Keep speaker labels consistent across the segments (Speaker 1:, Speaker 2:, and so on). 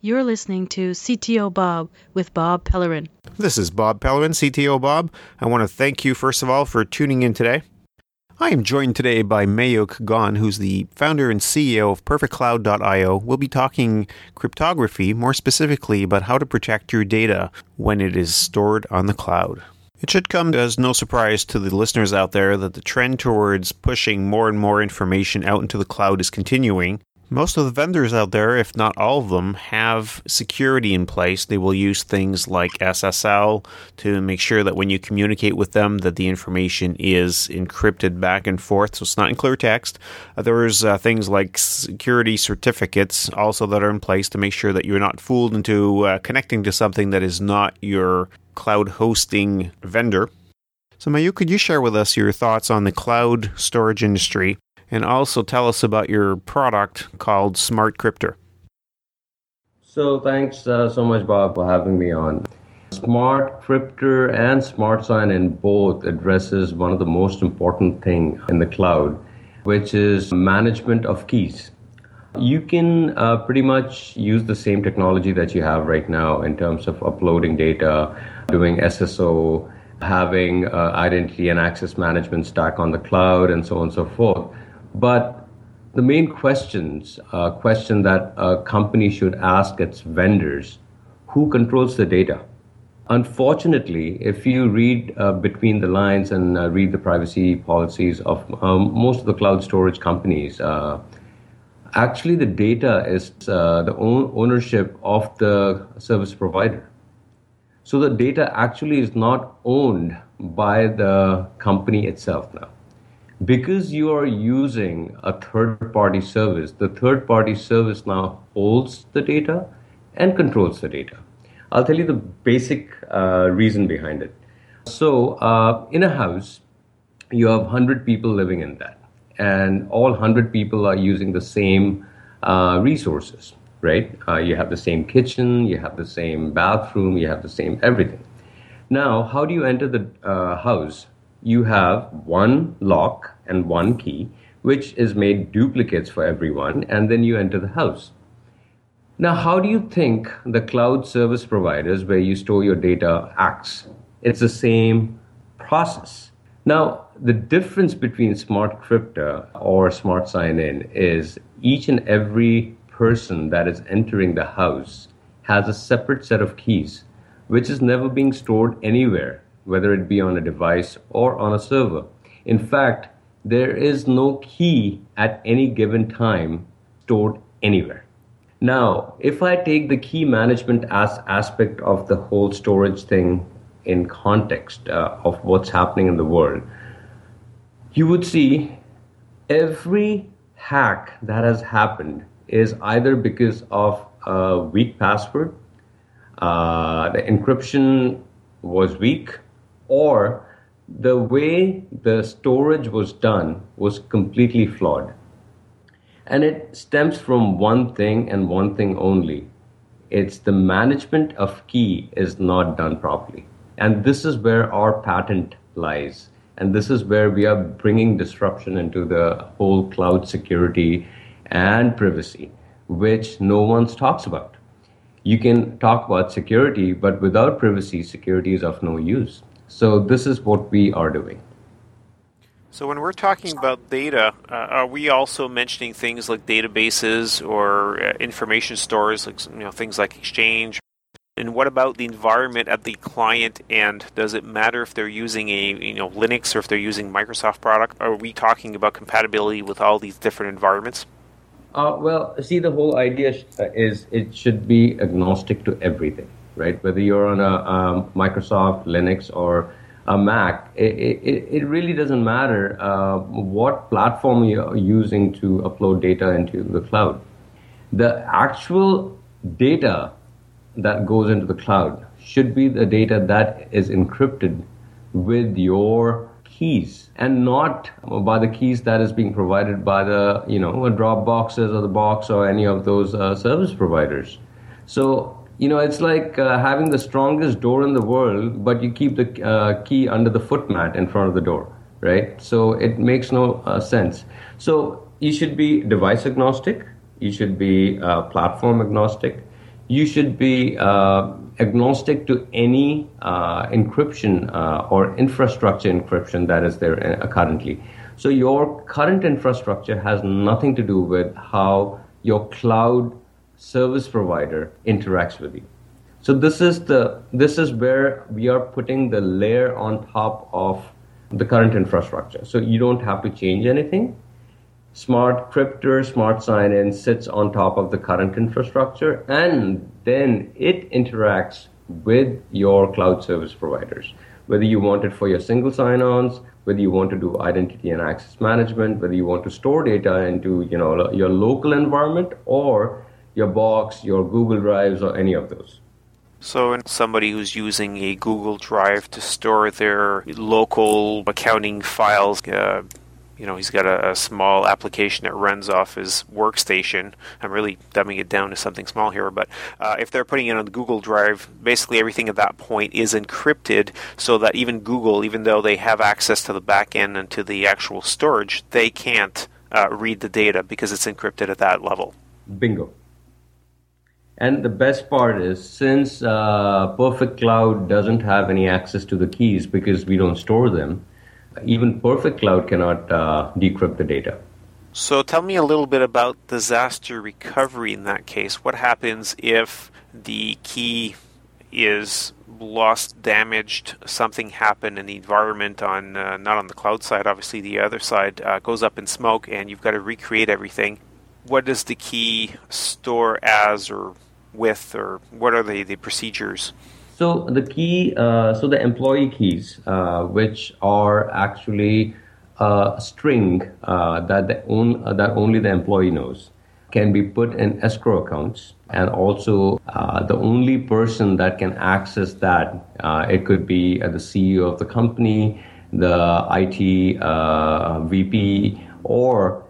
Speaker 1: You're listening to CTO Bob with Bob Pellerin.
Speaker 2: This is Bob Pellerin, CTO Bob. I want to thank you, first of all, for tuning in today. I am joined today by Mayuk Gon, who's the founder and CEO of PerfectCloud.io. We'll be talking cryptography, more specifically about how to protect your data when it is stored on the cloud. It should come as no surprise to the listeners out there that the trend towards pushing more and more information out into the cloud is continuing. Most of the vendors out there, if not all of them, have security in place. They will use things like SSL to make sure that when you communicate with them that the information is encrypted back and forth so it's not in clear text. Uh, there's uh, things like security certificates also that are in place to make sure that you're not fooled into uh, connecting to something that is not your cloud hosting vendor. So, Mayu, could you share with us your thoughts on the cloud storage industry and also tell us about your product called Smart Crypter.
Speaker 3: So, thanks uh, so much, Bob, for having me on. Smart Crypter and Smart Sign in both addresses one of the most important thing in the cloud, which is management of keys. You can uh, pretty much use the same technology that you have right now in terms of uploading data, doing SSO, having uh, identity and access management stack on the cloud, and so on and so forth. But the main questions, uh, question that a company should ask its vendors, who controls the data? Unfortunately, if you read uh, between the lines and uh, read the privacy policies of um, most of the cloud storage companies, uh, actually the data is uh, the own ownership of the service provider. So the data actually is not owned by the company itself now because you are using a third party service, the third party service now holds the data and controls the data. I'll tell you the basic uh, reason behind it. So, uh, in a house, you have 100 people living in that, and all 100 people are using the same uh, resources, right? Uh, you have the same kitchen, you have the same bathroom, you have the same everything. Now, how do you enter the uh, house? You have one lock and one key, which is made duplicates for everyone, and then you enter the house. Now, how do you think the cloud service providers where you store your data acts? It's the same process. Now, the difference between smart crypto or smart sign in is each and every person that is entering the house has a separate set of keys, which is never being stored anywhere whether it be on a device or on a server. In fact, there is no key at any given time stored anywhere. Now, if I take the key management as aspect of the whole storage thing in context uh, of what's happening in the world, you would see every hack that has happened is either because of a weak password, uh, the encryption was weak, or the way the storage was done was completely flawed. And it stems from one thing and one thing only. It's the management of key is not done properly. And this is where our patent lies. And this is where we are bringing disruption into the whole cloud security and privacy, which no one talks about. You can talk about security, but without privacy, security is of no use. So this is what we are doing.
Speaker 2: So when we're talking about data, uh, are we also mentioning things like databases or uh, information stores, like you know things like Exchange? And what about the environment at the client end? Does it matter if they're using a you know Linux or if they're using Microsoft product? Are we talking about compatibility with all these different environments?
Speaker 3: Uh, well, see, the whole idea uh, is it should be agnostic to everything right? Whether you're on a um, Microsoft, Linux, or a Mac, it, it, it really doesn't matter uh, what platform you're using to upload data into the cloud. The actual data that goes into the cloud should be the data that is encrypted with your keys and not by the keys that is being provided by the you know Dropboxes or the box or any of those uh, service providers. So you know, it's like uh, having the strongest door in the world, but you keep the uh, key under the foot mat in front of the door. right? So it makes no uh, sense. So you should be device agnostic. You should be uh, platform agnostic. You should be uh, agnostic to any uh, encryption or infrastructure encryption that is there currently. So your current infrastructure has nothing to do with how your cloud service provider interacts with you. So this is the this is where we are putting the layer on top of the current infrastructure. So you don't have to change anything. Smart Crypter, Smart Sign-In sits on top of the current infrastructure, and then it interacts with your cloud service providers. Whether you want it for your single sign-ons, whether you want to do identity and access management, whether you want to store data into you know your local environment or your box, your Google Drives, or any of those.
Speaker 2: So, somebody who's using a Google Drive to store their local accounting files, uh, you know, he's got a, a, small application that runs off his workstation. I'm really dumbing it down to something small here, but uh, if they're putting it on the Google Drive, basically everything at that point is encrypted so that even Google, even though they have access to the back end and to the actual storage, they can't uh, read the data because it's encrypted at that level.
Speaker 3: Bingo. And the best part is, since uh, Perfect Cloud doesn't have any access to the keys because we don't store them, even Perfect Cloud cannot uh, decrypt the data.
Speaker 2: So tell me a little bit about disaster recovery in that case. What happens if the key is lost, damaged, something happened in the environment on uh, not on the cloud side, obviously the other side uh, goes up in smoke, and you've got to recreate everything. What does the key store as, or with, or what are the, the procedures?
Speaker 3: So the key, uh, so the employee keys, uh, which are actually a string uh, that uh, that only the employee knows, can be put in escrow accounts, and also uh, the only person that can access that, uh, it could be the CEO of the company, the IT VP, or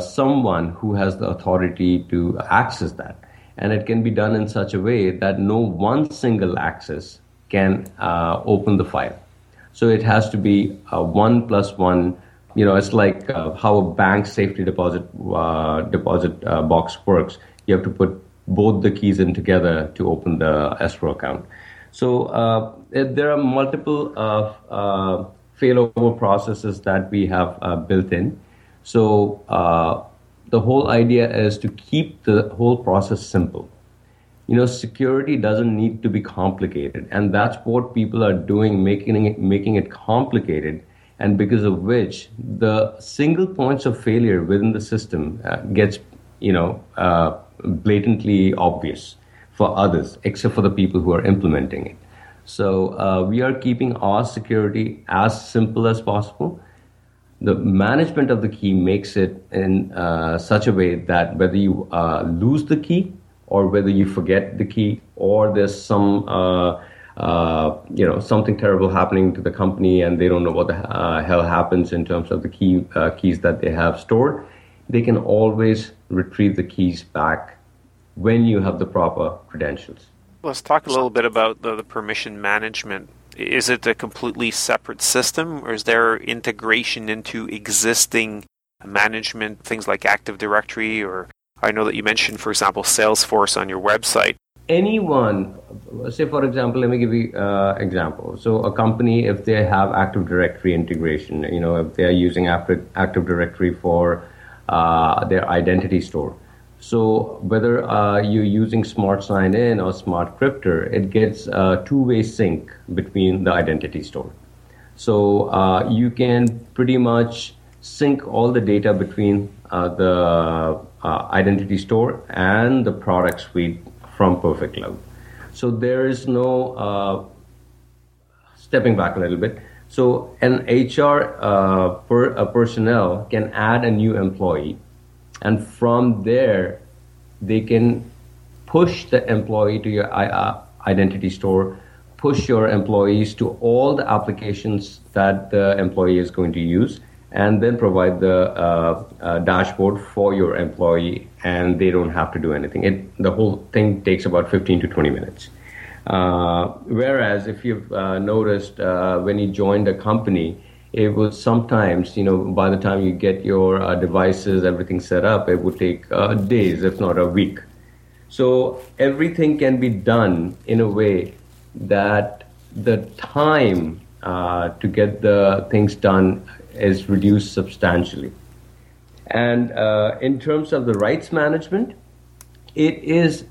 Speaker 3: someone who has the authority to access that and it can be done in such a way that no one single access can uh, open the file. So it has to be a one plus one. You know, it's like uh, how a bank safety deposit uh, deposit uh, box works. You have to put both the keys in together to open the escrow account. So uh, it, there are multiple uh, failover processes that we have built in. So the whole idea is to keep the whole process simple. You know, security doesn't need to be complicated, and that's what people are doing, making it, making it complicated, and because of which the single points of failure within the system uh, gets, you know, uh, blatantly obvious for others, except for the people who are implementing it. So uh, we are keeping our security as simple as possible the management of the key makes it in uh, such a way that whether you uh, lose the key or whether you forget the key or there's some uh, uh you know something terrible happening to the company and they don't know what the uh, hell happens in terms of the key uh, keys that they have stored they can always retrieve the keys back when you have the proper credentials.
Speaker 2: Let's talk a little bit about the, the permission management is it a completely separate system, or is there integration into existing management things like Active Directory? Or I know that you mentioned, for example, Salesforce on your website.
Speaker 3: Anyone, say for example, let me give you uh, example. So a company, if they have Active Directory integration, you know, if they are using Active Active Directory for uh, their identity store, so whether uh, you're using Smart Sign In or Smart Crypter, it gets a two-way sync between the identity store. So uh, you can pretty much sync all the data between uh, the uh, identity store and the product suite from Perfect Cloud. So there is no uh, stepping back a little bit. So an HR uh, per, personnel can add a new employee and from there they can push the employee to your uh, identity store push your employees to all the applications that the employee is going to use and then provide the uh, uh, dashboard for your employee and they don't have to do anything. It, the whole thing takes about 15 to 20 minutes. Uh, whereas if you've uh, noticed uh, when you joined a company it would sometimes, you know, by the time you get your uh, devices, everything set up, it would take uh, days, if not a week. So everything can be done in a way that the time uh, to get the things done is reduced substantially. And uh, in terms of the rights management, it is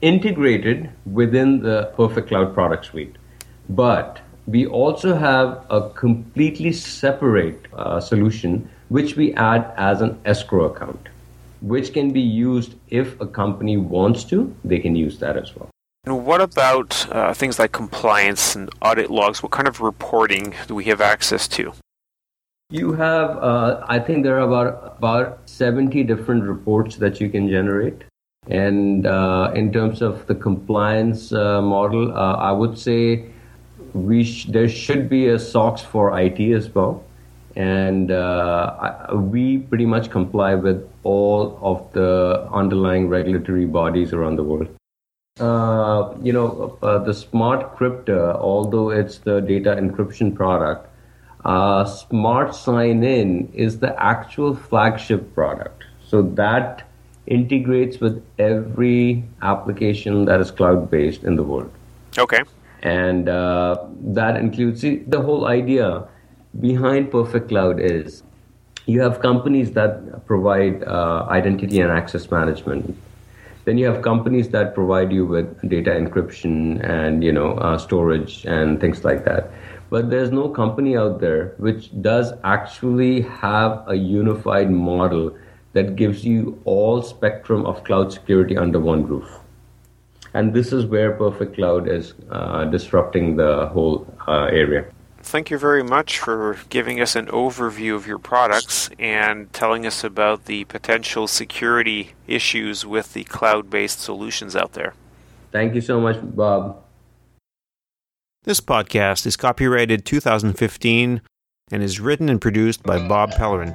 Speaker 3: integrated within the Perfect Cloud product suite. But we also have a completely separate uh, solution which we add as an escrow account, which can be used if a company wants to, they can use that as well.
Speaker 2: And what about uh, things like compliance and audit logs? What kind of reporting do we have access to?
Speaker 3: You have, uh, I think there are about about 70 different reports that you can generate. And uh, in terms of the compliance uh, model, uh, I would say we sh- there should be a SOX for IT as well, and uh, I, we pretty much comply with all of the underlying regulatory bodies around the world. Uh, you know, uh, the Smart Crypto, although it's the data encryption product, uh, Smart Sign In is the actual flagship product. So that integrates with every application that is cloud based in the world.
Speaker 2: Okay
Speaker 3: and uh, that includes see, the whole idea behind Perfect Cloud is you have companies that provide uh, identity and access management. Then you have companies that provide you with data encryption and you know uh, storage and things like that. But there's no company out there which does actually have a unified model that gives you all spectrum of cloud security under one roof. And this is where Perfect Cloud is uh, disrupting the whole uh, area.
Speaker 2: Thank you very much for giving us an overview of your products and telling us about the potential security issues with the cloud based solutions out there.
Speaker 3: Thank you so much, Bob.
Speaker 2: This podcast is copyrighted 2015 and is written and produced by Bob Pellerin.